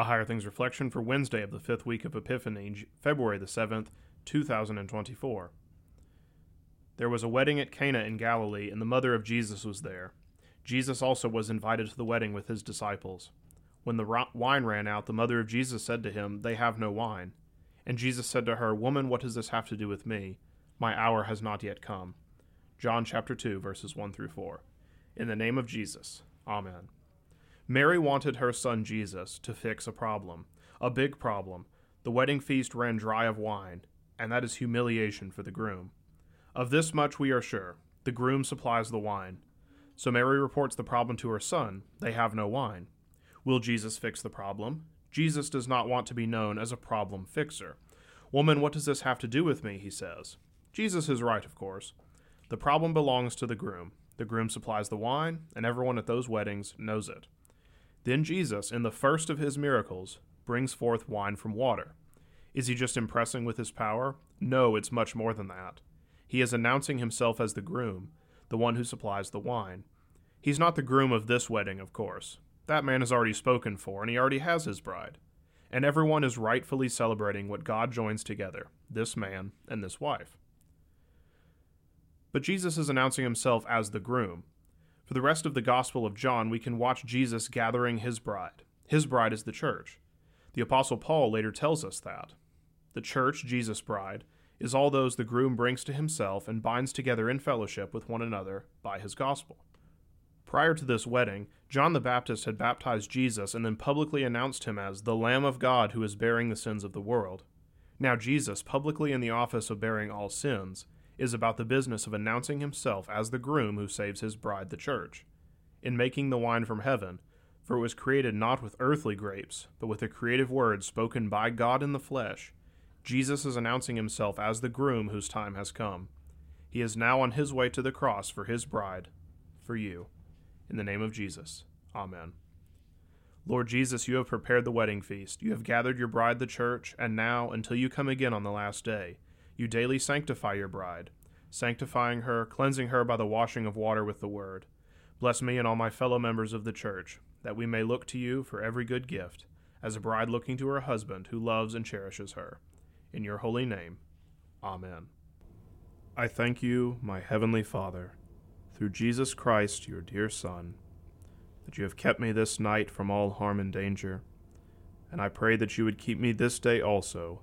A Higher Things reflection for Wednesday of the fifth week of Epiphany, February the 7th, 2024. There was a wedding at Cana in Galilee, and the mother of Jesus was there. Jesus also was invited to the wedding with his disciples. When the wine ran out, the mother of Jesus said to him, They have no wine. And Jesus said to her, Woman, what does this have to do with me? My hour has not yet come. John chapter 2, verses 1 through 4. In the name of Jesus. Amen. Mary wanted her son Jesus to fix a problem, a big problem. The wedding feast ran dry of wine, and that is humiliation for the groom. Of this much we are sure the groom supplies the wine. So Mary reports the problem to her son they have no wine. Will Jesus fix the problem? Jesus does not want to be known as a problem fixer. Woman, what does this have to do with me? he says. Jesus is right, of course. The problem belongs to the groom. The groom supplies the wine, and everyone at those weddings knows it. Then Jesus, in the first of his miracles, brings forth wine from water. Is he just impressing with his power? No, it's much more than that. He is announcing himself as the groom, the one who supplies the wine. He's not the groom of this wedding, of course. That man is already spoken for, and he already has his bride. And everyone is rightfully celebrating what God joins together this man and this wife. But Jesus is announcing himself as the groom, for the rest of the Gospel of John, we can watch Jesus gathering his bride. His bride is the church. The Apostle Paul later tells us that. The church, Jesus' bride, is all those the groom brings to himself and binds together in fellowship with one another by his gospel. Prior to this wedding, John the Baptist had baptized Jesus and then publicly announced him as the Lamb of God who is bearing the sins of the world. Now, Jesus, publicly in the office of bearing all sins, is about the business of announcing himself as the groom who saves his bride, the church. In making the wine from heaven, for it was created not with earthly grapes, but with a creative word spoken by God in the flesh, Jesus is announcing himself as the groom whose time has come. He is now on his way to the cross for his bride, for you. In the name of Jesus. Amen. Lord Jesus, you have prepared the wedding feast. You have gathered your bride, the church, and now, until you come again on the last day, you daily sanctify your bride, sanctifying her, cleansing her by the washing of water with the word. Bless me and all my fellow members of the church, that we may look to you for every good gift, as a bride looking to her husband who loves and cherishes her. In your holy name. Amen. I thank you, my heavenly Father, through Jesus Christ, your dear Son, that you have kept me this night from all harm and danger, and I pray that you would keep me this day also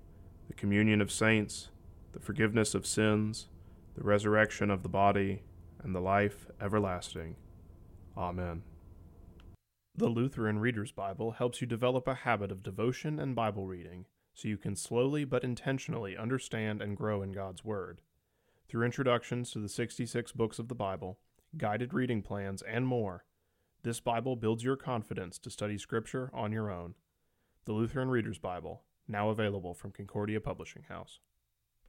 the communion of saints, the forgiveness of sins, the resurrection of the body, and the life everlasting. Amen. The Lutheran Reader's Bible helps you develop a habit of devotion and Bible reading so you can slowly but intentionally understand and grow in God's Word. Through introductions to the 66 books of the Bible, guided reading plans, and more, this Bible builds your confidence to study Scripture on your own. The Lutheran Reader's Bible now available from Concordia Publishing House.